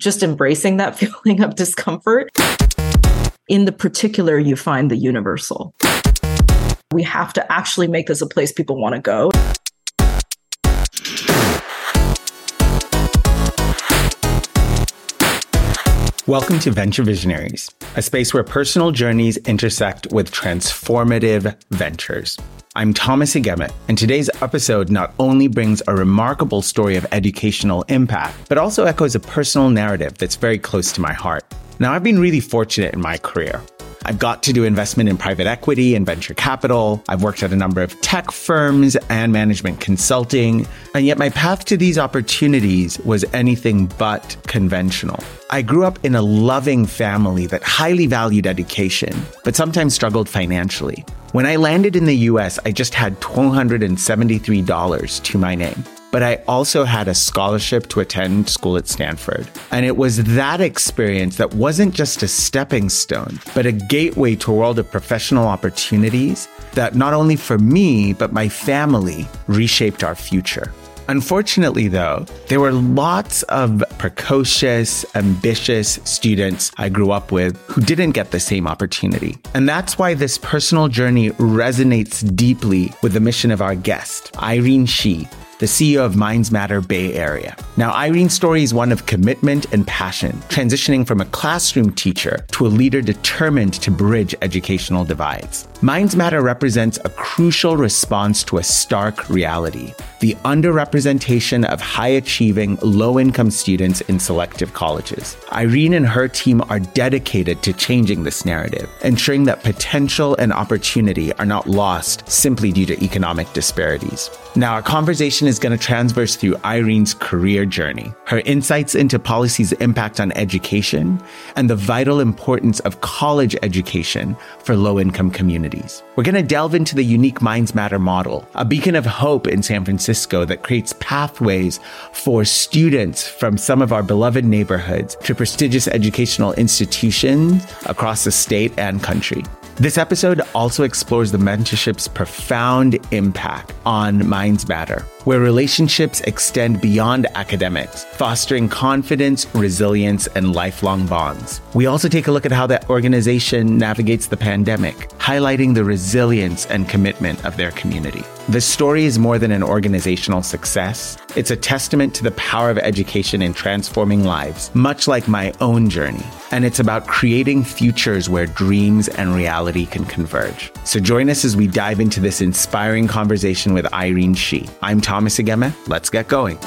just embracing that feeling of discomfort. In the particular, you find the universal. We have to actually make this a place people want to go. Welcome to Venture Visionaries, a space where personal journeys intersect with transformative ventures. I'm Thomas Igeme, and today's episode not only brings a remarkable story of educational impact, but also echoes a personal narrative that's very close to my heart. Now, I've been really fortunate in my career. I've got to do investment in private equity and venture capital. I've worked at a number of tech firms and management consulting. And yet my path to these opportunities was anything but conventional. I grew up in a loving family that highly valued education, but sometimes struggled financially. When I landed in the US, I just had $273 to my name but I also had a scholarship to attend school at Stanford. And it was that experience that wasn't just a stepping stone, but a gateway to a world of professional opportunities that not only for me, but my family reshaped our future. Unfortunately, though, there were lots of precocious, ambitious students I grew up with who didn't get the same opportunity. And that's why this personal journey resonates deeply with the mission of our guest, Irene Shih, the CEO of Minds Matter Bay Area. Now, Irene's story is one of commitment and passion, transitioning from a classroom teacher to a leader determined to bridge educational divides. Minds Matter represents a crucial response to a stark reality the underrepresentation of high achieving, low income students in selective colleges. Irene and her team are dedicated to changing this narrative, ensuring that potential and opportunity are not lost simply due to economic disparities. Now, our conversation is going to transverse through Irene's career journey, her insights into policy's impact on education, and the vital importance of college education for low income communities. We're going to delve into the unique Minds Matter model, a beacon of hope in San Francisco that creates pathways for students from some of our beloved neighborhoods to prestigious educational institutions across the state and country. This episode also explores the mentorship's profound impact on Minds Matter, where relationships extend beyond academics, fostering confidence, resilience, and lifelong bonds. We also take a look at how that organization navigates the pandemic, highlighting the resilience and commitment of their community. This story is more than an organizational success. It's a testament to the power of education in transforming lives, much like my own journey. And it's about creating futures where dreams and reality can converge. So join us as we dive into this inspiring conversation with Irene Shih. I'm Thomas Igeme. Let's get going.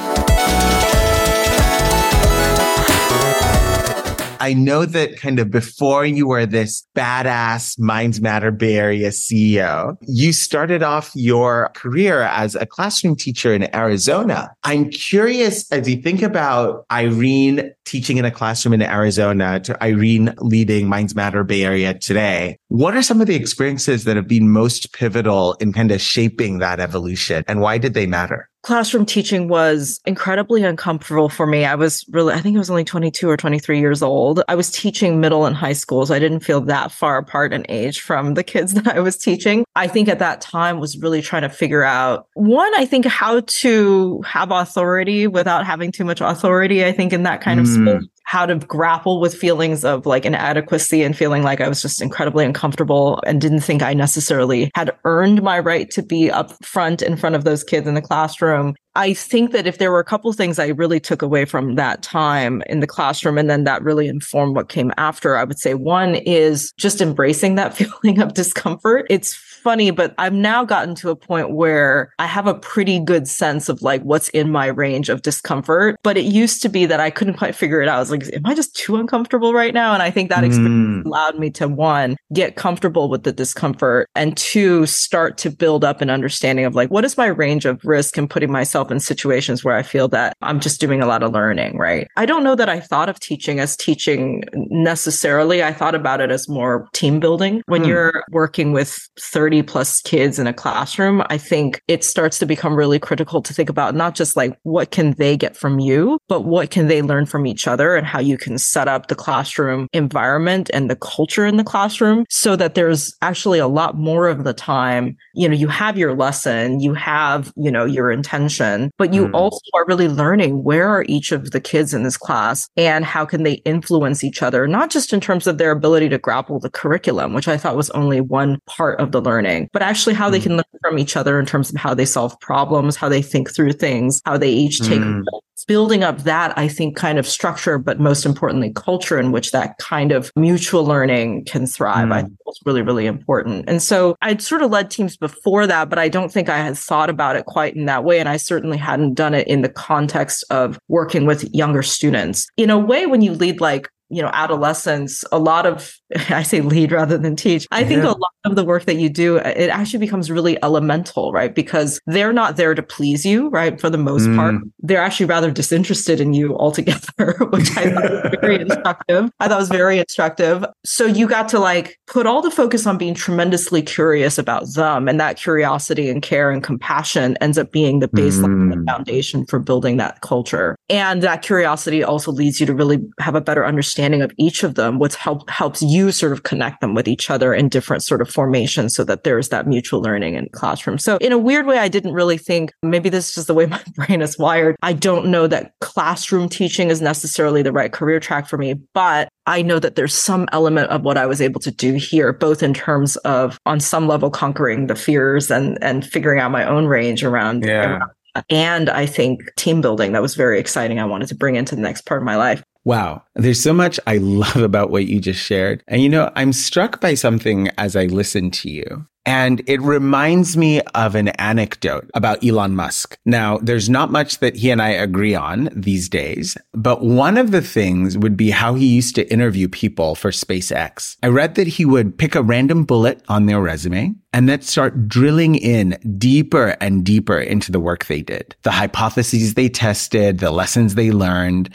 I know that kind of before you were this badass Minds Matter Bay Area CEO, you started off your career as a classroom teacher in Arizona. I'm curious as you think about Irene teaching in a classroom in Arizona to Irene leading Minds Matter Bay Area today, what are some of the experiences that have been most pivotal in kind of shaping that evolution and why did they matter? classroom teaching was incredibly uncomfortable for me. I was really, I think I was only 22 or 23 years old. I was teaching middle and high school, so I didn't feel that far apart in age from the kids that I was teaching. I think at that time was really trying to figure out one, I think how to have authority without having too much authority. I think in that kind of mm. how to grapple with feelings of like inadequacy and feeling like I was just incredibly uncomfortable and didn't think I necessarily had earned my right to be up front in front of those kids in the classroom. I think that if there were a couple things I really took away from that time in the classroom and then that really informed what came after, I would say one is just embracing that feeling of discomfort. It's funny, but I've now gotten to a point where I have a pretty good sense of like what's in my range of discomfort. But it used to be that I couldn't quite figure it out. I was like, am I just too uncomfortable right now? And I think that experience mm. allowed me to one, get comfortable with the discomfort and two, start to build up an understanding of like, what is my range of risk and putting myself in situations where I feel that I'm just doing a lot of learning, right? I don't know that I thought of teaching as teaching necessarily. I thought about it as more team building. When hmm. you're working with 30 plus kids in a classroom, I think it starts to become really critical to think about not just like what can they get from you, but what can they learn from each other and how you can set up the classroom environment and the culture in the classroom so that there's actually a lot more of the time, you know, you have your lesson, you have, you know, your intention, but you mm. also are really learning where are each of the kids in this class and how can they influence each other, not just in terms of their ability to grapple the curriculum, which I thought was only one part of the learning, but actually how mm. they can learn from each other in terms of how they solve problems, how they think through things, how they each take mm building up that, I think, kind of structure, but most importantly, culture in which that kind of mutual learning can thrive. Mm. I think was really, really important. And so I'd sort of led teams before that, but I don't think I had thought about it quite in that way. And I certainly hadn't done it in the context of working with younger students. In a way, when you lead like you know adolescents a lot of i say lead rather than teach. I think a lot of the work that you do it actually becomes really elemental right? Because they're not there to please you right? For the most mm. part. They're actually rather disinterested in you altogether which i thought was very instructive. I thought was very instructive. So you got to like put all the focus on being tremendously curious about them and that curiosity and care and compassion ends up being the baseline mm. the foundation for building that culture. And that curiosity also leads you to really have a better understanding understanding of each of them, which help, helps you sort of connect them with each other in different sort of formations so that there's that mutual learning in classroom. So in a weird way, I didn't really think maybe this is just the way my brain is wired. I don't know that classroom teaching is necessarily the right career track for me, but I know that there's some element of what I was able to do here, both in terms of on some level conquering the fears and and figuring out my own range around, yeah. around and I think team building that was very exciting. I wanted to bring into the next part of my life. Wow. There's so much I love about what you just shared. And you know, I'm struck by something as I listen to you. And it reminds me of an anecdote about Elon Musk. Now, there's not much that he and I agree on these days, but one of the things would be how he used to interview people for SpaceX. I read that he would pick a random bullet on their resume and then start drilling in deeper and deeper into the work they did, the hypotheses they tested, the lessons they learned.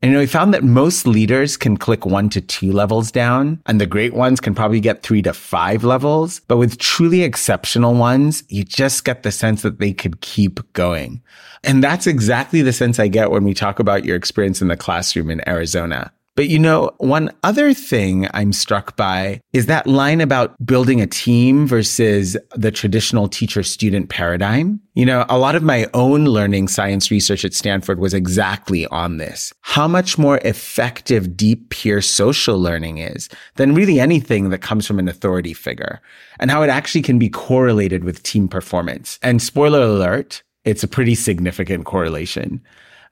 And you know, we found that most leaders can click one to two levels down and the great ones can probably get three to five levels. But with truly exceptional ones, you just get the sense that they could keep going. And that's exactly the sense I get when we talk about your experience in the classroom in Arizona. But you know, one other thing I'm struck by is that line about building a team versus the traditional teacher student paradigm. You know, a lot of my own learning science research at Stanford was exactly on this. How much more effective deep peer social learning is than really anything that comes from an authority figure and how it actually can be correlated with team performance. And spoiler alert, it's a pretty significant correlation.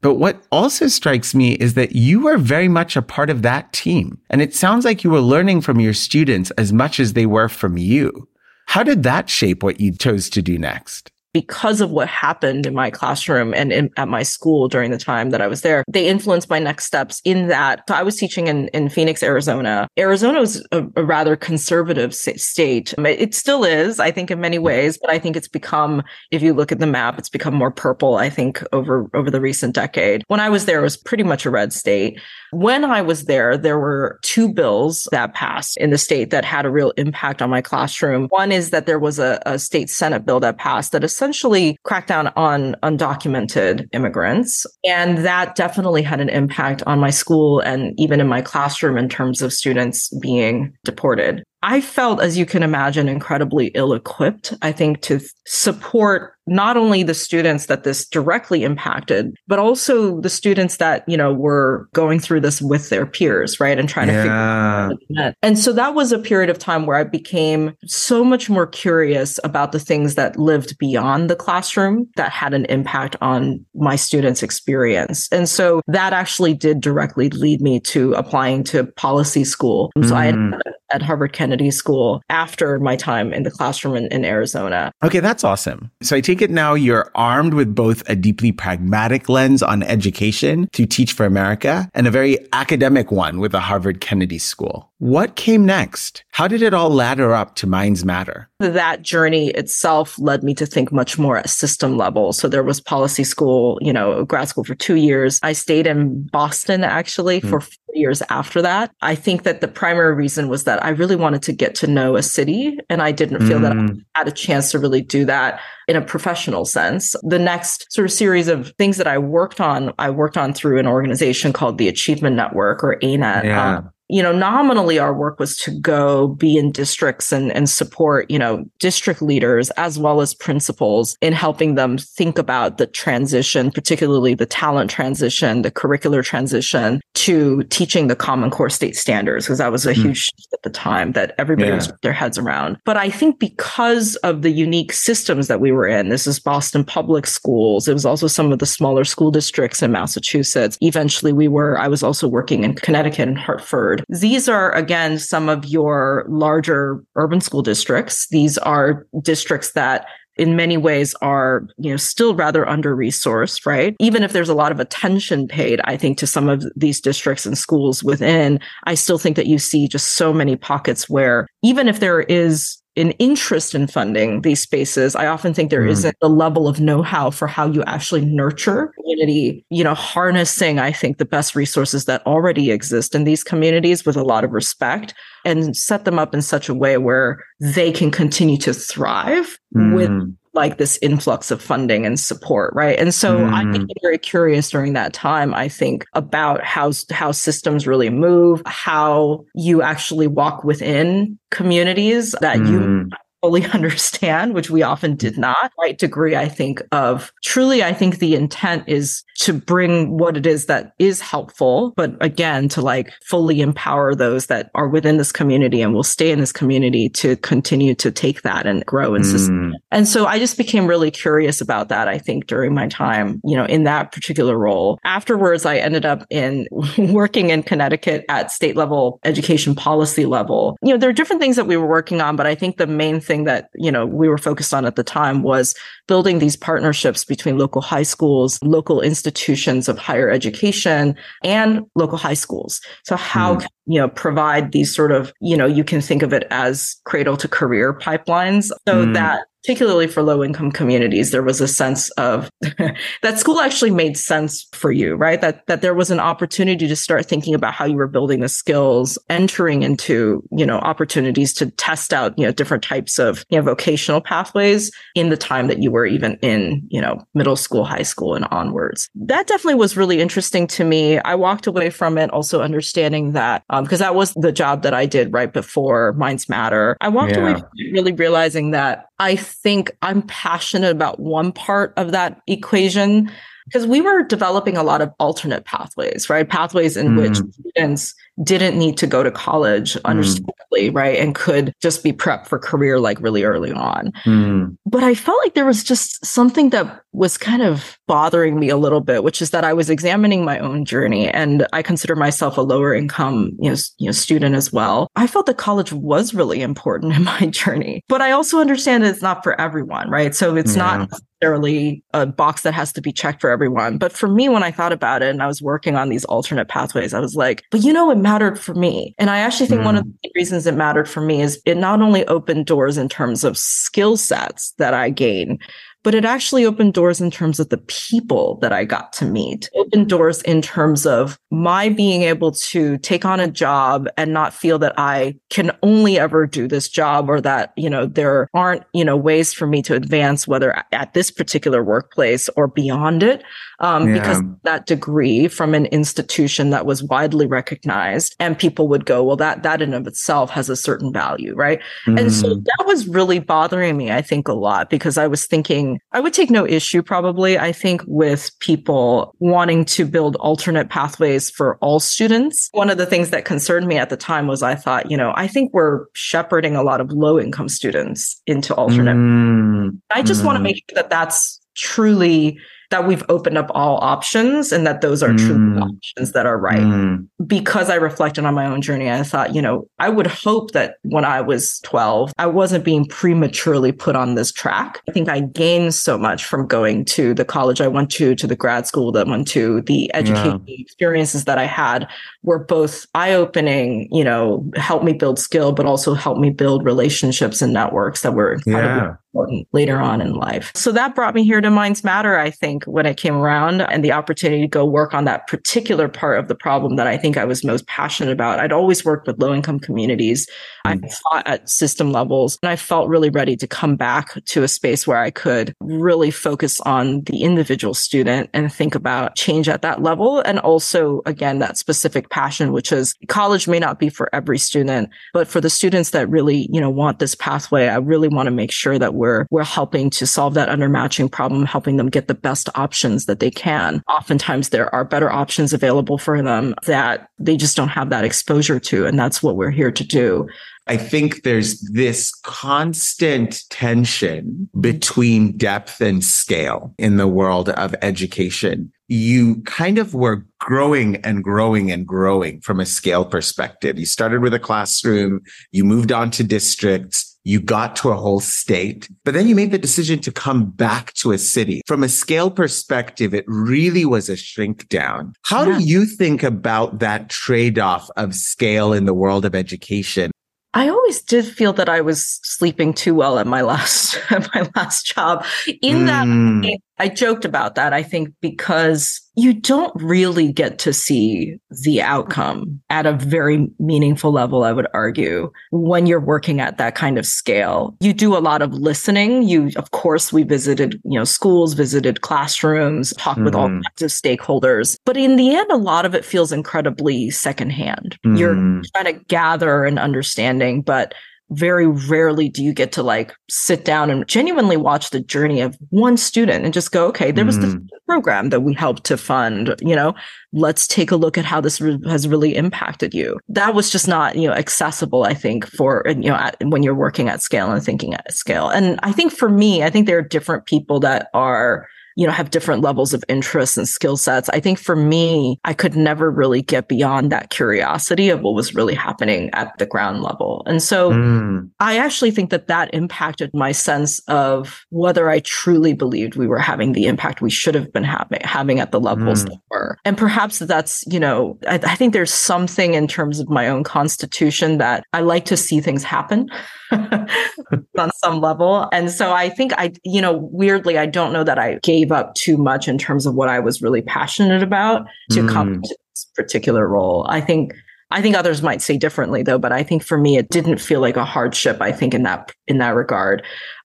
But what also strikes me is that you are very much a part of that team. And it sounds like you were learning from your students as much as they were from you. How did that shape what you chose to do next? Because of what happened in my classroom and in, at my school during the time that I was there, they influenced my next steps in that. So I was teaching in, in Phoenix, Arizona. Arizona was a, a rather conservative state. Um, it still is, I think, in many ways, but I think it's become, if you look at the map, it's become more purple, I think, over, over the recent decade. When I was there, it was pretty much a red state. When I was there, there were two bills that passed in the state that had a real impact on my classroom. One is that there was a, a state Senate bill that passed that essentially cracked down on undocumented immigrants. And that definitely had an impact on my school and even in my classroom in terms of students being deported. I felt, as you can imagine, incredibly ill equipped, I think, to support not only the students that this directly impacted, but also the students that, you know, were going through this with their peers, right? And trying yeah. to figure out And so that was a period of time where I became so much more curious about the things that lived beyond the classroom that had an impact on my students' experience. And so that actually did directly lead me to applying to policy school. So mm. I had mm at Harvard Kennedy School after my time in the classroom in, in, Arizona. Okay, that's awesome. So I take it now you're armed with both a deeply pragmatic lens on education to Teach for America and a very academic one with the Harvard Kennedy School. What came next? How did it all ladder up to Minds Matter? That journey itself led me to think much more at system level. So there was policy school, you know, grad school for two years. I stayed in Boston actually mm. for four years after that. I think that the primary reason was that I really wanted to get to know a city and I didn't feel mm. that I mm. had a chance to really do that in a professional sense. The next sort of series of things that I worked on, I worked on through an organization called the Achievement Network or ANET. Yeah. Um, you know, nominally our work was to go be in districts and, and support, you know, district leaders as well as principals in helping them think about the transition, particularly the talent transition, the curricular transition to teaching the Common Core state standards, because that was a mm. huge shift at the time that everybody yeah. was their heads around. But I think because of the unique systems that we were in, this is Boston public schools. It was also some of the smaller school districts in Massachusetts. Eventually we were, I was also working in Connecticut and Hartford these are, again, some of your larger urban school districts. These are districts that in many ways are you know still rather under resourced right even if there's a lot of attention paid i think to some of these districts and schools within i still think that you see just so many pockets where even if there is an interest in funding these spaces, I often think there mm. not the level of know-how for how you actually nurture community, you know, harnessing, I think, the best resources that already exist in these communities with a lot of respect and set them up in such a way where they can continue to thrive mm. with like this influx of funding and support, right? And so mm. I became very curious during that time, I think, about how how systems really move, how you actually walk within communities that mm. you fully understand, which we often did not, right degree, I think, of truly, I think the intent is to bring what it is that is helpful, but again, to like fully empower those that are within this community and will stay in this community to continue to take that and grow and sustain. Mm. And so I just became really curious about that, I think, during my time, you know, in that particular role. Afterwards, I ended up in working in Connecticut at state level education policy level. You know, there are different things that we were working on, but I think the main thing that, you know, we were focused on at the time was building these partnerships between local high schools, local institutions of higher education and local high schools. So how mm. can you know provide these sort of you know you can think of it as cradle to career pipelines so mm. that particularly for low income communities, there was a sense of that school actually made sense for you, right? That that there was an opportunity to start thinking about how you were building the skills, entering into, you know, opportunities to test out, you know, different types of, you know, vocational pathways in the time that you were even in, you know, middle school, high school and onwards. That definitely was really interesting to me. I walked away from it also understanding that um, because that was the job that I did right before Minds Matter. I walked yeah. away really realizing that I think I'm passionate about one part of that equation because we were developing a lot of alternate pathways, right? Pathways in mm. which students didn't need to go to college, mm. understandably, mm. right? And could just be prepped for career like really early on. Mm. But I felt like there was just something that was kind of bothering me a little bit, which is that I was examining my own journey and I consider myself a lower income, you know, you know, student as well. I felt that college was really important in my journey, but I also understand that it's not for everyone, right? So it's yeah. not necessarily a box that has to be checked for everyone. But for me, when I thought about it and I was working on these alternate pathways, I was like, but you know, it mattered for me. And I actually think mm. one of mm. the reasons it mattered for me is it not only opened doors in terms of skill sets that I gain, but it actually opened doors in terms of the people that I got to meet, opened doors in terms of my being able to take on a job and not feel that I can only ever do this job or that, you know, there aren't, you know, ways for me to advance, whether at this particular workplace or beyond it um, yeah. because that degree from an institution that was widely recognized and people would go, well, that, that in of itself has a certain value. Right. Mm. And so mm. that was really bothering me, I think a lot because I was thinking I would take no issue probably, I think with people wanting to build alternate pathways for all students. One of the things that concerned me at the time was I thought, you know, I think we're shepherding a lot of low income students into alternate. Mm. I just mm. want to make sure that that's truly that we've opened up all options and that those are mm. true options that are right. Mm. Because I reflected on my own journey, I thought, you know, I would hope that when I was 12, I wasn't being prematurely put on this track. I think I gained so much from going to the college I went to, to the grad school that I went to, the education yeah. experiences that I had were both eye opening, you know, helped me build skill, but also helped me build relationships and networks that were incredibly yeah important later on in life. So that brought me here to Minds Matter, I think, when it came around and the opportunity to go work on that particular part of the problem that I think I was most passionate about. I'd always worked with low income communities. Mm. I thought at system levels and I felt really ready to come back to a space where I could really focus on the individual student and think about change at that level. And also, again, that specific passion, which is college may not be for every student, but for the students that really, you know, want this pathway, I really want to make sure that we're, we're helping to solve that undermatching problem, helping them get the best options that they can. Oftentimes there are better options available for them that they just don't have that exposure to. And that's what we're here to do. I think there's this constant tension between depth and scale in the world of education. You kind of were growing and growing and growing from a scale perspective. You started with a classroom, you moved on to districts, you got to a whole state, but then you made the decision to come back to a city. From a scale perspective, it really was a shrink down. How yeah. do you think about that trade off of scale in the world of education? I always did feel that I was sleeping too well at my last at my last job. In mm. that I joked about that, I think, because you don't really get to see the outcome at a very meaningful level, I would argue, when you're working at that kind of scale. You do a lot of listening. You, of course, we visited, you know, schools, visited classrooms, talked mm-hmm. with all mm-hmm. kinds of stakeholders. But in the end, a lot of it feels incredibly secondhand. Mm-hmm. You're trying to gather an understanding, but very rarely do you get to like sit down and genuinely watch the journey of one student and just go, okay, there was mm. the program that we helped to fund, you know, let's take a look at how this re- has really impacted you. That was just not, you know, accessible, I think, for, you know, at, when you're working at scale and thinking at scale. And I think for me, I think there are different people that are, you know, have different levels of interest and skill sets. I think for me, I could never really get beyond that curiosity of what was really happening at the ground level. And so mm. I actually think that that impacted my sense of whether I truly believed we were having the impact we should have been having, having at the levels mm. that were. And perhaps that's, you know, I, I think there's something in terms of my own constitution that I like to see things happen. on some level. And so I think I, you know, weirdly, I don't know that I gave up too much in terms of what I was really passionate about to mm. come to this particular role. I think I think others might say differently though, but I think for me it didn't feel like a hardship, I think in that in that regard.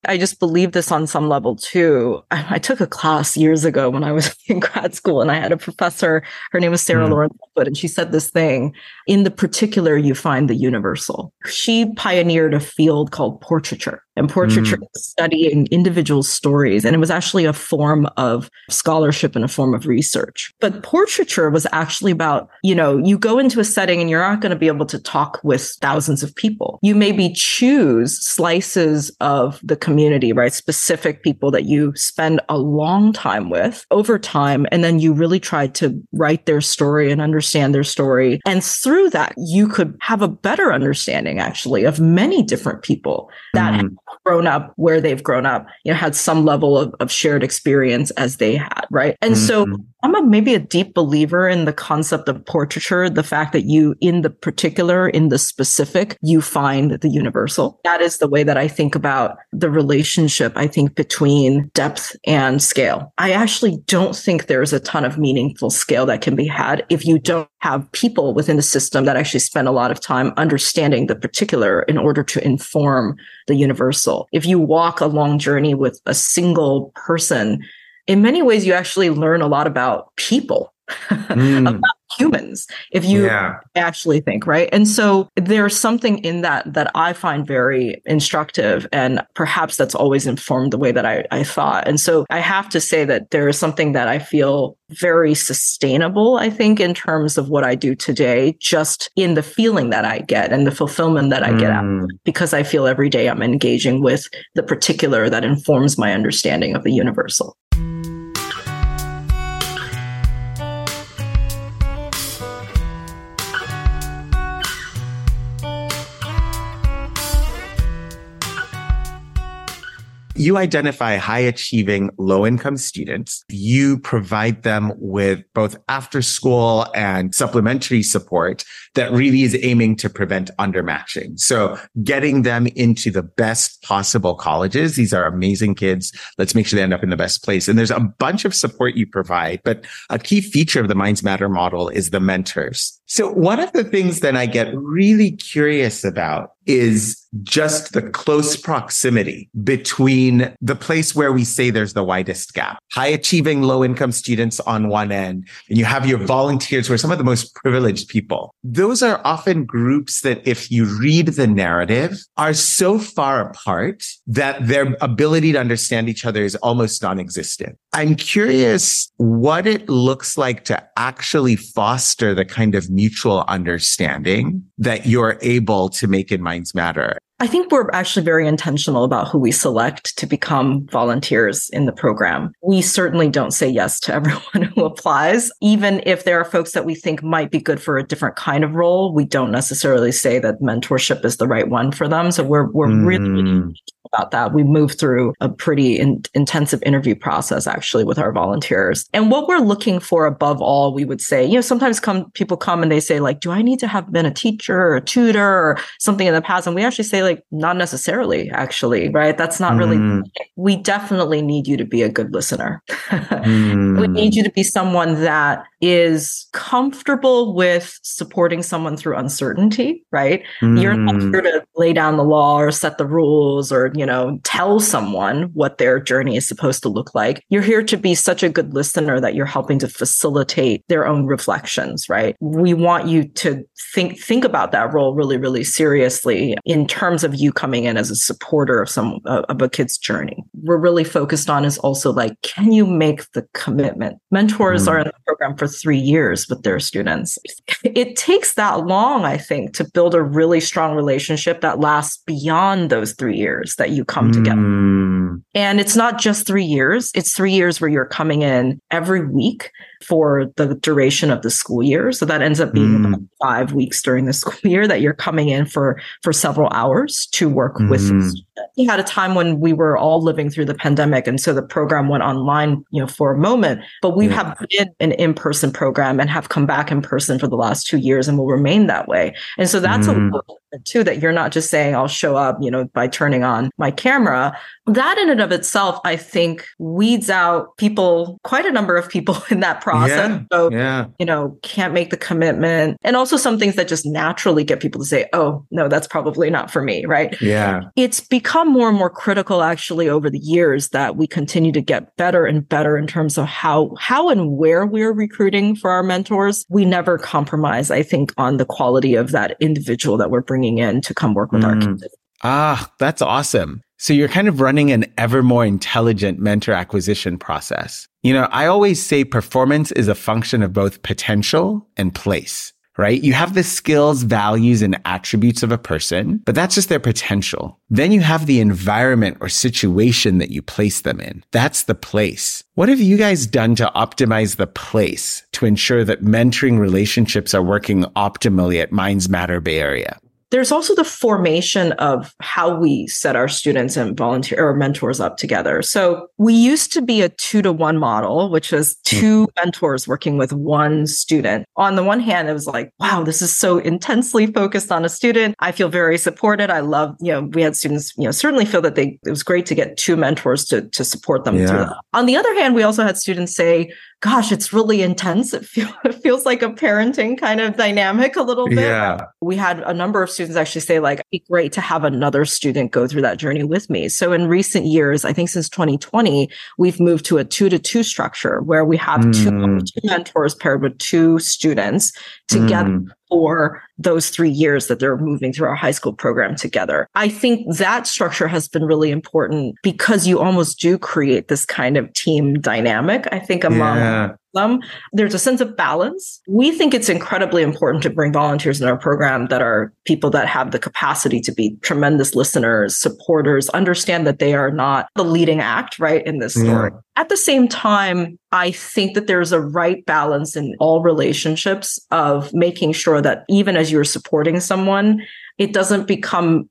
I just believe this on some level too. I, I, took a class years ago when I was in grad school and I had a professor, her name was Sarah mm. Lawrence Wood, and she said this thing in the particular, you find the universal. She pioneered a field called portraiture and portraiture mm. studying individual stories. And it was actually a form of scholarship and a form of research. But portraiture was actually about, you know, you go into a setting and you're not going to be able to talk with thousands of people. You maybe choose slices of the community, right? Specific people that you spend a long time with over time. And then you really try to write their story and understand their story. And through that, you could have a better understanding actually of many different people that mm. Grown up where they've grown up, you know, had some level of, of shared experience as they had, right? And mm. so I'm a, maybe a deep believer in the concept of portraiture, the fact that you, in the particular, in the specific, you find the universal. That is the way that I think about the relationship, I think, between depth and scale. I actually don't think there's a ton of meaningful scale that can be had if you don't have people within the system that actually spend a lot of time understanding the particular in order to inform the universal. If you walk a long journey with a single person, in many ways, you actually learn a lot about people, mm. about humans, if you yeah. actually think, right? And so there's something in that that I find very instructive. And perhaps that's always informed the way that I, I thought. And so I have to say that there is something that I feel very sustainable, I think, in terms of what I do today, just in the feeling that I get and the fulfillment that I mm. get out mm. because I feel every day I'm engaging with the particular that informs my understanding of the universal. You identify high achieving low income students. You provide them with both after school and supplementary support that really is aiming to prevent undermatching. So getting them into the best possible colleges. These are amazing kids. Let's make sure they end up in the best place. And there's a bunch of support you provide, but a key feature of the Minds Matter model is the mentors. So one of the things that I get really curious about is just the close proximity between the place where we say there's the widest gap. High achieving low income students on one end, and you have your volunteers who are some of the most privileged people. Those are often groups that if you read the narrative are so far apart that their ability to understand each other is almost non-existent. I'm curious what it looks like to actually foster the kind of mutual understanding that you're able to make in Minds Matter. I think we're actually very intentional about who we select to become volunteers in the program. We certainly don't say yes to everyone who applies. Even if there are folks that we think might be good for a different kind of role, we don't necessarily say that mentorship is the right one for them. So we're, we're mm. really, really about that. We moved through a pretty in- intensive interview process actually with our volunteers. And what we're looking for above all, we would say, you know, sometimes come people come and they say like, do I need to have been a teacher or a tutor or something in the past? And we actually say like, not necessarily actually, right? That's not really, mm. we definitely need you to be a good listener. mm. We need you to be someone that is comfortable with supporting someone through uncertainty, right? Mm. You're not here to lay down the law or set the rules or, you know, tell someone what their journey is supposed to look like. You're here to be such a good listener that you're helping to facilitate their own reflections, right? We want you to think think about that role really really seriously in terms of you coming in as a supporter of some of a kid's journey. We're really focused on is also like can you make the commitment? Mentors mm. are in the program for 3 years with their students. It takes that long I think to build a really strong relationship that lasts beyond those 3 years that you come mm. together. And it's not just 3 years, it's 3 years where you're coming in every week for the duration of the school year. So that ends up being mm. about five weeks during the school year that you're coming in for for several hours to work mm. with. We had a time when we were all living through the pandemic, and so the program went online, you know, for a moment. But we yeah. have been an in-person program and have come back in person for the last two years, and will remain that way. And so that's mm. a too that you're not just saying I'll show up, you know, by turning on my camera. That in and of itself, I think weeds out people, quite a number of people in that process. Yeah, so, yeah. you know, can't make the commitment. And also some things that just naturally get people to say, oh, no, that's probably not for me. Right. Yeah. It's become more and more critical actually over the years that we continue to get better and better in terms of how, how and where we're recruiting for our mentors. We never compromise, I think, on the quality of that individual that we're bringing bringing in to come work with mm. our kids. Ah, that's awesome. So you're kind of running an ever more intelligent mentor acquisition process. You know, I always say performance is a function of both potential and place right? You have the skills, values, and attributes of a person, but that's just their potential. Then you have the environment or situation that you place them in. That's the place. What have you guys done to optimize the place to ensure that mentoring relationships are working optimally at Minds Matter Bay Area? There's also the formation of how we set our students and volunteer or mentors up together. So we used to be a two to one model, which was hmm. two mm. mentors working with one student. On the one hand, it was like, wow, this is so intensely focused on a student. I feel very supported. I love, you know, we had students, you know, certainly feel that they, it was great to get two mentors to, to support them yeah. On the other hand, we also had students say, gosh, it's really intense. It, feel, it feels like a parenting kind of dynamic a little bit. Yeah. We had a number of students actually say, like, it'd be great to have another student go through that journey with me. So in recent years, I think since 2020, we've moved to a two to two structure where we have mm. two, two mentors paired with two students together mm. for those three years that they're moving through our high school program together. I think that structure has been really important because you almost do create this kind of team dynamic, I think, among yeah them. There's a sense of balance. We think it's incredibly important to bring volunteers in our program that are people that have the capacity to be tremendous listeners, supporters, understand that they are not the leading act, right, in this story. Yeah. At the same time, I think that there's a right balance in all relationships of making sure that even as you're supporting someone, it doesn't become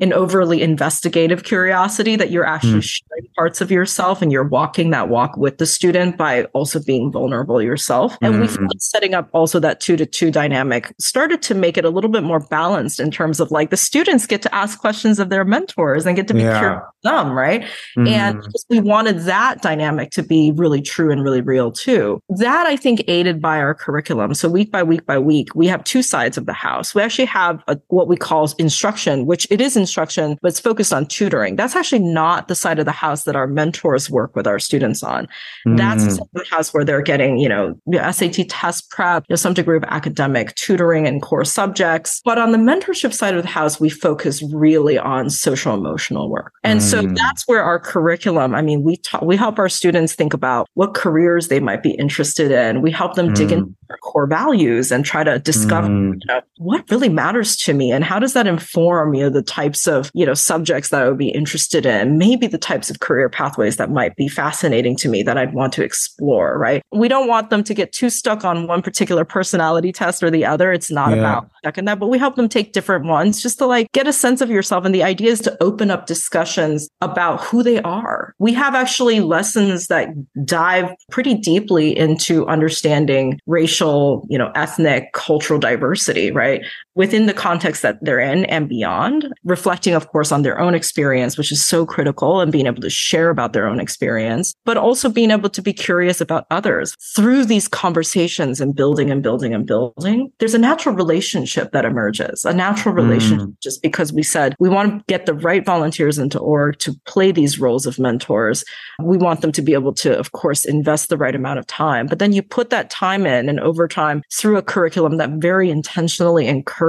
an overly investigative curiosity that you're actually mm. sharing parts of yourself and you're walking that walk with the student by also being vulnerable yourself. And mm. we found setting up also that two to two dynamic started to make it a little bit more balanced in terms of like the students get to ask questions of their mentors and get to be yeah. curious them, right? Mm. And we wanted that dynamic to be really true and really real too. That I think aided by our curriculum. So week by week by week, we have two sides of the house. We actually have a, what we call instruction, which it is instruction, but it's focused on tutoring. That's actually not the side of the house that our mentors work with our students on. Mm. That's the house where they're getting, you know, SAT test prep, you know, some degree of academic tutoring and core subjects. But on the mentorship side of the house, we focus really on social emotional work. And mm. so that's where our curriculum, I mean, we we help our students think about what careers they might be interested in. We help them mm. dig into their core values and try to discover mm. you know, what really matters to me and how does that inform, you know, the types of, you know, subjects that I would be interested in, maybe the types of career pathways that might be fascinating to me that I'd want to explore, right? We don't want them to get too stuck on one particular personality test or the other. It's not yeah. about stuck in that, but we help them take different ones just to like get a sense of yourself. And the idea is to open up discussions about who they are. We have actually lessons that dive pretty deeply into understanding racial, you know, ethnic, cultural diversity, right? Within the context that they're in and beyond, reflecting, of course, on their own experience, which is so critical and being able to share about their own experience, but also being able to be curious about others through these conversations and building and building and building. There's a natural relationship that emerges, a natural relationship mm. just because we said we want to get the right volunteers into org to play these roles of mentors. We want them to be able to, of course, invest the right amount of time, but then you put that time in and over time through a curriculum that very intentionally encourages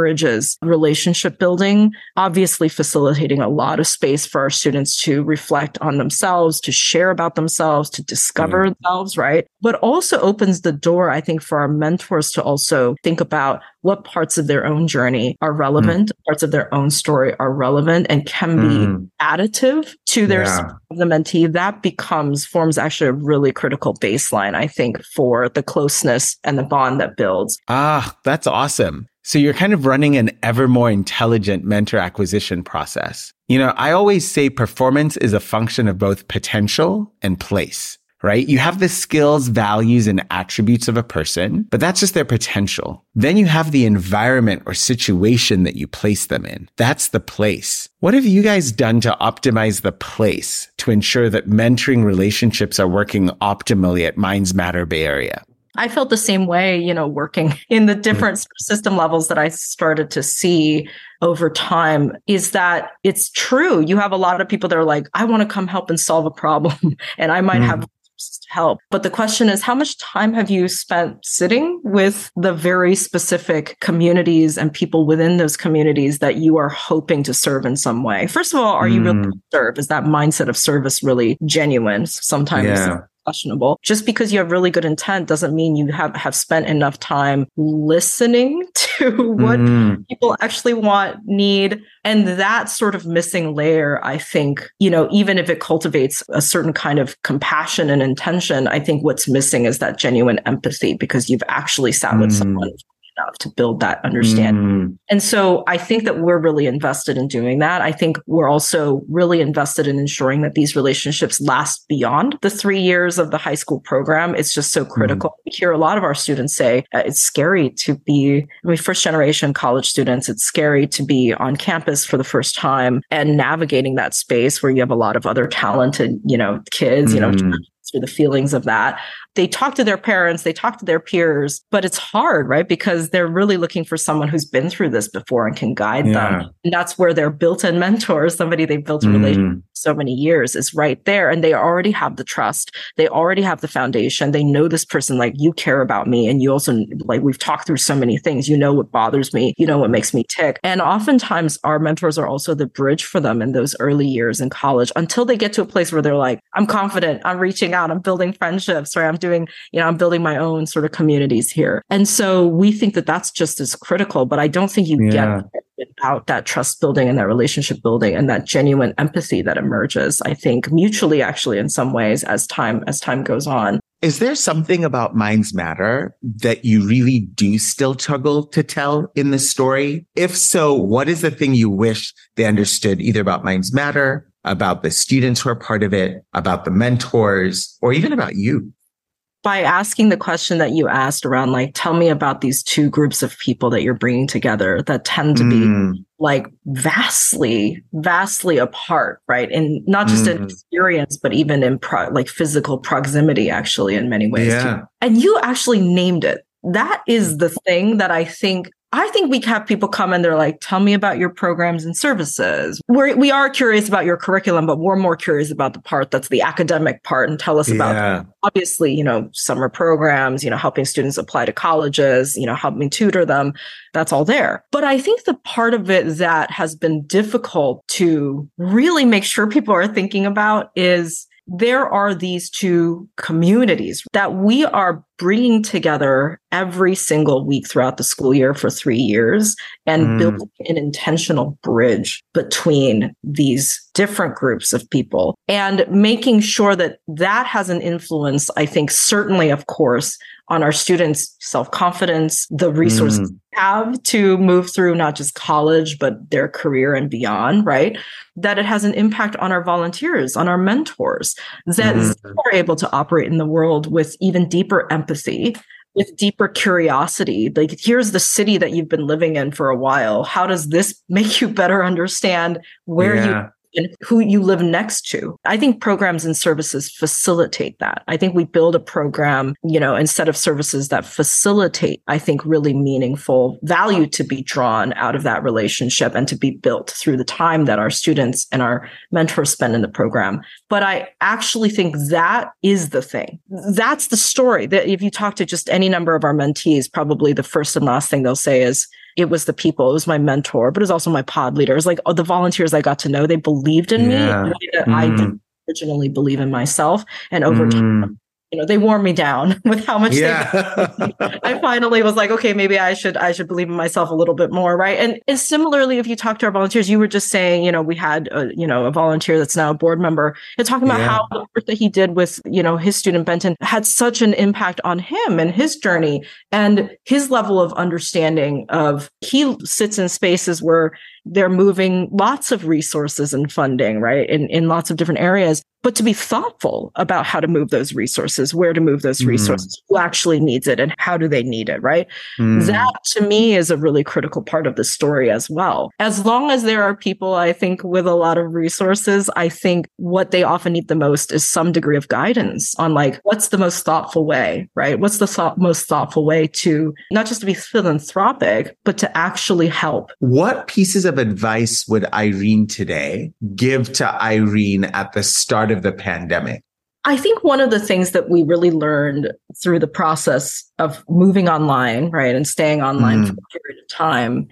relationship building, obviously facilitating a lot of space for our students to reflect on themselves, to share about themselves, to discover mm. themselves, right? But also opens the door, I think, for our mentors to also think about what parts of their own journey are relevant, mm. parts of their own story are relevant and can be mm. additive to their yeah. the mentee. That becomes forms actually a really critical baseline, I think, for the closeness and the bond that builds. Ah, that's awesome. So you're kind of running an ever more intelligent mentor acquisition process. You know, I always say performance is a function of both potential and place right? You have the skills, values, and attributes of a person, but that's just their potential. Then you have the environment or situation that you place them in. That's the place. What have you guys done to optimize the place to ensure that mentoring relationships are working optimally at Minds Matter Bay Area? I felt the same way, you know, working in the different mm. system levels that I started to see over time is that it's true. You have a lot of people that are like, I want to come help and solve a problem. and I might mm. have help. But the question is, how much time have you spent sitting with the very specific communities and people within those communities that you are hoping to serve in some way? First of all, are mm. you really mm. serve? Is that mindset of service really genuine? Sometimes yeah questionable. Just because you have really good intent doesn't mean you have, have spent enough time listening to what mm. people actually want, need. And that sort of missing layer, I think, you know, even if it cultivates a certain kind of compassion and intention, I think what's missing is that genuine empathy because you've actually sat mm. with someone enough to build that understanding. Mm. And so I think that we're really invested in doing that. I think we're also really invested in ensuring that these relationships last beyond the three years of the high school program. It's just so mm. critical. Mm. We hear a lot of our students say uh, it's scary to be, I mean, first generation college students, it's scary to be on campus for the first time and navigating that space where you have a lot of other talented, you know, kids, mm. you know, mm. Through the feelings of that they talk to their parents, they talk to their peers, but it's hard, right? Because they're really looking for someone who's been through this before and can guide yeah. them. And that's where their built-in mentor, somebody they've built a relationship mm. so many years, is right there. And they already have the trust. They already have the foundation. They know this person, like you care about me. And you also like we've talked through so many things. You know what bothers me, you know what makes me tick. And oftentimes our mentors are also the bridge for them in those early years in college until they get to a place where they're like, I'm confident, I'm reaching out, I'm building friendships, right? I'm doing, you know, I'm building my own sort of communities here. And so we think that that's just as critical, but I don't think you yeah. get without that trust building and that relationship building and that genuine empathy that emerges i think mutually actually in some ways as time as time goes on Is there something about Minds Matter that you really do still toggle to tell in the story? If so, what is the thing you wish they understood either about Minds Matter, about the students who are part of it, about the mentors, or even about you? by asking the question that you asked around like tell me about these two groups of people that you're bringing together that tend to mm. be like vastly vastly apart right and not just mm. in experience but even in pro- like physical proximity actually in many ways yeah. Too. and you actually named it that is the thing that i think I think we have people come and they're like, tell me about your programs and services. We're, we are curious about your curriculum, but we're more curious about the part that's the academic part and tell us yeah. about obviously, you know, summer programs, you know, helping students apply to colleges, you know, helping tutor them. That's all there. But I think the part of it that has been difficult to really make sure people are thinking about is there are these two communities that we are bringing together every single week throughout the school year for three years and mm. building an intentional bridge between these different groups of people and making sure that that has an influence, I think, certainly, of course, on our students' self confidence, the resources mm. Have to move through not just college, but their career and beyond, right? That it has an impact on our volunteers, on our mentors, that mm. are able to operate in the world with even deeper empathy with deeper curiosity. Like, here's the city that you've been living in for a while. How does this make you better understand where yeah. you and who you live next to. I think programs and services facilitate that. I think we build a program, you know, instead of services that facilitate, I think really meaningful value to be drawn out of that relationship and to be built through the time that our students and our mentors spend in the program. But I actually think that is the thing. That's the story that if you talk to just any number of our mentees, probably the first and last thing they'll say is, it was the people, it was my mentor, but it was also my pod leader. It was like oh, the volunteers I got to know, they believed in yeah. me that mm. I didn't originally believe in myself. And over mm. time, you know they wore me down with how much yeah. they i finally was like okay maybe i should i should believe in myself a little bit more right and, and similarly if you talk to our volunteers you were just saying you know we had a, you know a volunteer that's now a board member and talking about yeah. how the work that he did with you know his student benton had such an impact on him and his journey and his level of understanding of he sits in spaces where they're moving lots of resources and funding, right? In, in lots of different areas, but to be thoughtful about how to move those resources, where to move those mm. resources, who actually needs it and how do they need it, right? Mm. That to me is a really critical part of the story as well. As long as there are people, I think, with a lot of resources, I think what they often need the most is some degree of guidance on like, what's the most thoughtful way, right? What's the th- most thoughtful way to not just to be philanthropic, but to actually help? What pieces of of advice would Irene today give to Irene at the start of the pandemic? I think one of the things that we really learned through the process of moving online, right, and staying online mm. for a period of time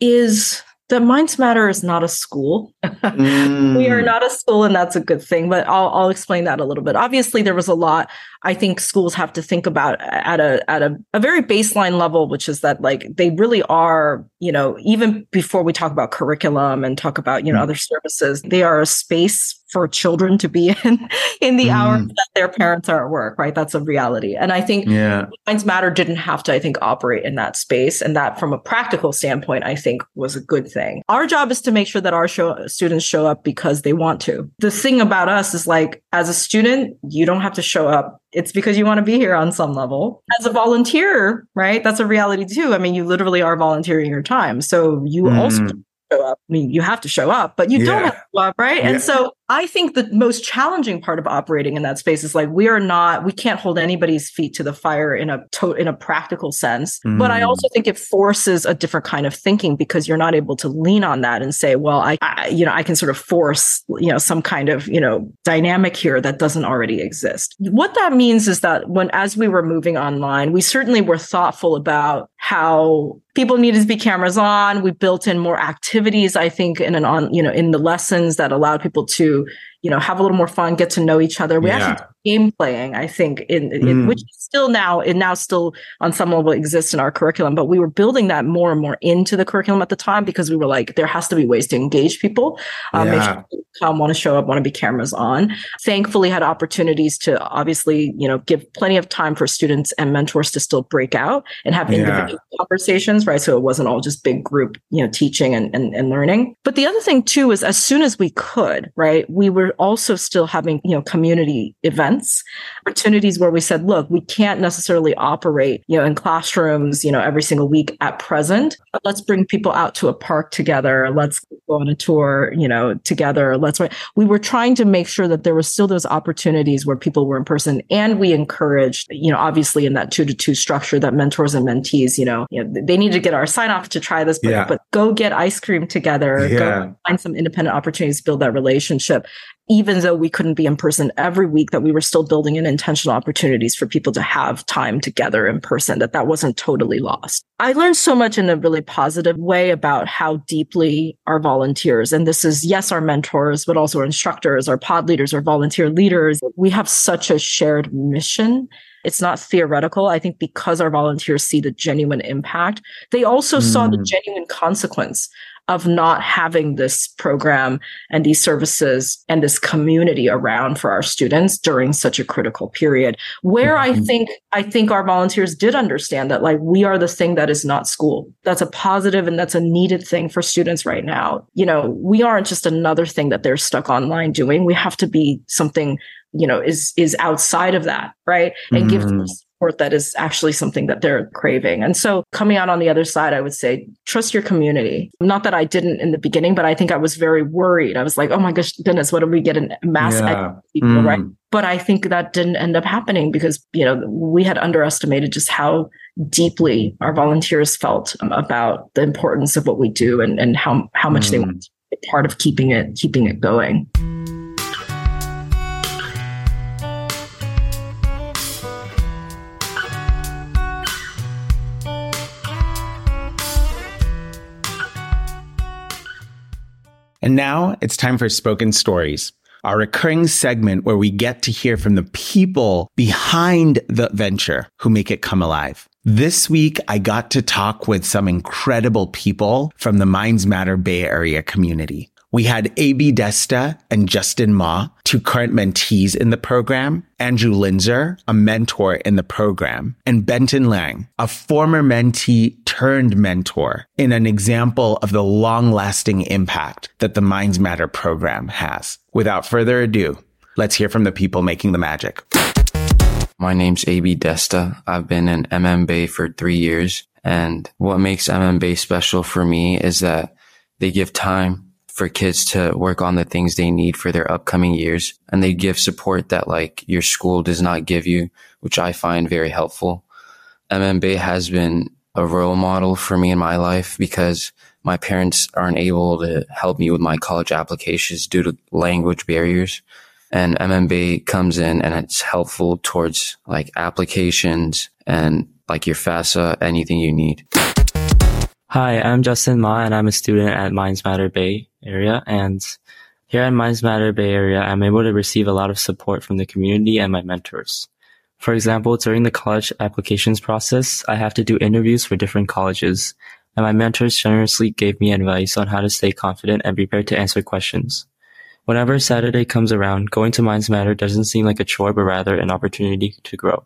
is that Minds Matter is not a school. mm. We are mm. not a school, and that's a good thing. But I'll, I'll explain that a little bit. Obviously, there was a lot I think schools have to think about at a at a, a very baseline level, which is that like they really are, you know, even before we talk about curriculum and talk about you know mm. other services, they are a space for children to be in in the mm. hours that their parents are at work, right? That's a reality. And I think yeah. Minds Matter didn't have to, I think, operate in that space. And that from a practical standpoint, I think was a good thing. Our job is to make sure that our show, students show up because they want to. The thing about us is like, as a student, you don't have to show up it's because you want to be here on some level. As a volunteer, right? That's a reality too. I mean, you literally are volunteering your time. So you mm. also show up. I mean, you have to show up, but you yeah. don't have to show up, right? Yeah. And so I think the most challenging part of operating in that space is like we are not, we can't hold anybody's feet to the fire in a to- in a practical sense. Mm. But I also think it forces a different kind of thinking because you're not able to lean on that and say, well, I, I you know, I can sort of force, you know, some kind of, you know, dynamic here that doesn't already exist. What that means is that when as we were moving online, we certainly were thoughtful about how people needed to be cameras on. We built in more activities, I think, in an on, you know, in the lessons that allowed people to you know have a little more fun get to know each other we yeah. actually game playing i think in, in mm. which still now it now still on some level exists in our curriculum but we were building that more and more into the curriculum at the time because we were like there has to be ways to engage people um, yeah. sure come, want to show up, want to be cameras on. Thankfully, had opportunities to obviously, you know, give plenty of time for students and mentors to still break out and have individual yeah. conversations, right? So it wasn't all just big group, you know, teaching and, and, and learning. But the other thing too is as soon as we could, right, we were also still having, you know, community events, opportunities where we said, look, we can't necessarily operate, you know, in classrooms, you know, every single week at present. But let's bring people out to a park together. Let's go on a tour, you know, together. Let's we were trying to make sure that there were still those opportunities where people were in person and we encouraged, you know, obviously in that two to two structure that mentors and mentees, you know, you know they need to get our sign off to try this, but, yeah. but go get ice cream together, yeah. go find some independent opportunities to build that relationship even though we couldn't be in person every week that we were still building in intentional opportunities for people to have time together in person that that wasn't totally lost. I learned so much in a really positive way about how deeply our volunteers and this is yes our mentors but also our instructors our pod leaders our volunteer leaders we have such a shared mission it's not theoretical. I think because our volunteers see the genuine impact, they also mm. saw the mm. genuine consequence of not having this program and these services and this community around for our students during such a critical period where mm-hmm. i think i think our volunteers did understand that like we are the thing that is not school that's a positive and that's a needed thing for students right now you know we aren't just another thing that they're stuck online doing we have to be something you know is is outside of that right and mm-hmm. give them support that is actually something that they're craving. And so coming out on the other side, I would say trust your community. Not that I didn't in the beginning, but I think I was very worried. I was like, oh my gosh, goodness, what if we get a mass yeah. people, mm. right? But I think that didn't end up happening because, you know, we had underestimated just how deeply our volunteers felt about the importance of what we do and, and how, how much mm. they want to be part of keeping it, keeping it going. And now it's time for Spoken Stories, our recurring segment where we get to hear from the people behind the venture who make it come alive. This week, I got to talk with some incredible people from the Minds Matter Bay Area community. We had AB Desta and Justin Ma, two current mentees in the program, Andrew Linzer, a mentor in the program, and Benton Lang, a former mentee turned mentor in an example of the long lasting impact that the Minds Matter program has. Without further ado, let's hear from the people making the magic. My name's AB Desta. I've been in MM Bay for three years. And what makes MM Bay special for me is that they give time for kids to work on the things they need for their upcoming years. And they give support that like your school does not give you, which I find very helpful. MMB has been a role model for me in my life because my parents aren't able to help me with my college applications due to language barriers. And MMB comes in and it's helpful towards like applications and like your FAFSA, anything you need. Hi, I'm Justin Ma and I'm a student at Minds Matter Bay area. And here at Minds Matter Bay Area, I'm able to receive a lot of support from the community and my mentors. For example, during the college applications process, I have to do interviews for different colleges, and my mentors generously gave me advice on how to stay confident and prepared to answer questions. Whenever Saturday comes around, going to Minds Matter doesn't seem like a chore, but rather an opportunity to grow.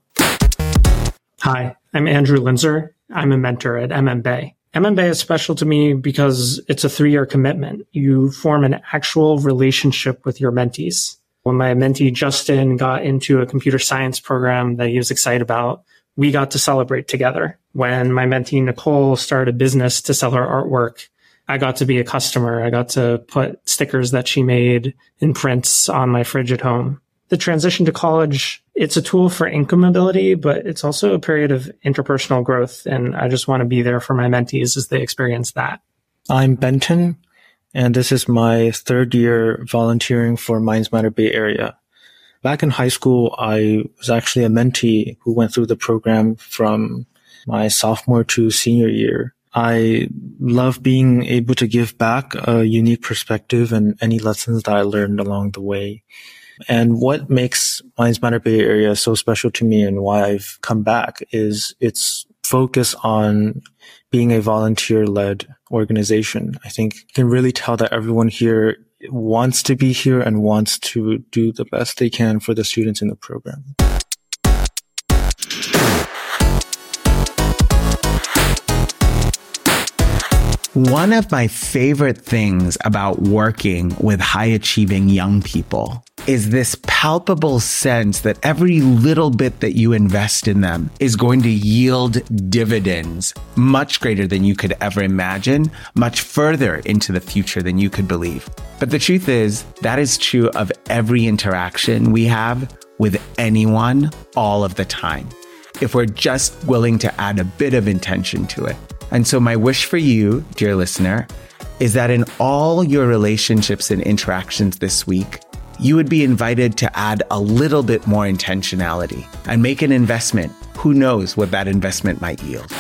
Hi, I'm Andrew Linzer. I'm a mentor at MM Bay. Bay is special to me because it's a three year commitment. You form an actual relationship with your mentees. When my mentee Justin got into a computer science program that he was excited about, we got to celebrate together. When my mentee Nicole started a business to sell her artwork, I got to be a customer. I got to put stickers that she made in prints on my fridge at home the transition to college, it's a tool for income mobility, but it's also a period of interpersonal growth. And I just want to be there for my mentees as they experience that. I'm Benton, and this is my third year volunteering for Minds Matter Bay Area. Back in high school, I was actually a mentee who went through the program from my sophomore to senior year. I love being able to give back a unique perspective and any lessons that I learned along the way. And what makes Minds Matter Bay Area so special to me and why I've come back is its focus on being a volunteer led organization. I think you can really tell that everyone here wants to be here and wants to do the best they can for the students in the program. One of my favorite things about working with high achieving young people is this palpable sense that every little bit that you invest in them is going to yield dividends much greater than you could ever imagine, much further into the future than you could believe. But the truth is, that is true of every interaction we have with anyone all of the time. If we're just willing to add a bit of intention to it. And so, my wish for you, dear listener, is that in all your relationships and interactions this week, you would be invited to add a little bit more intentionality and make an investment. Who knows what that investment might yield?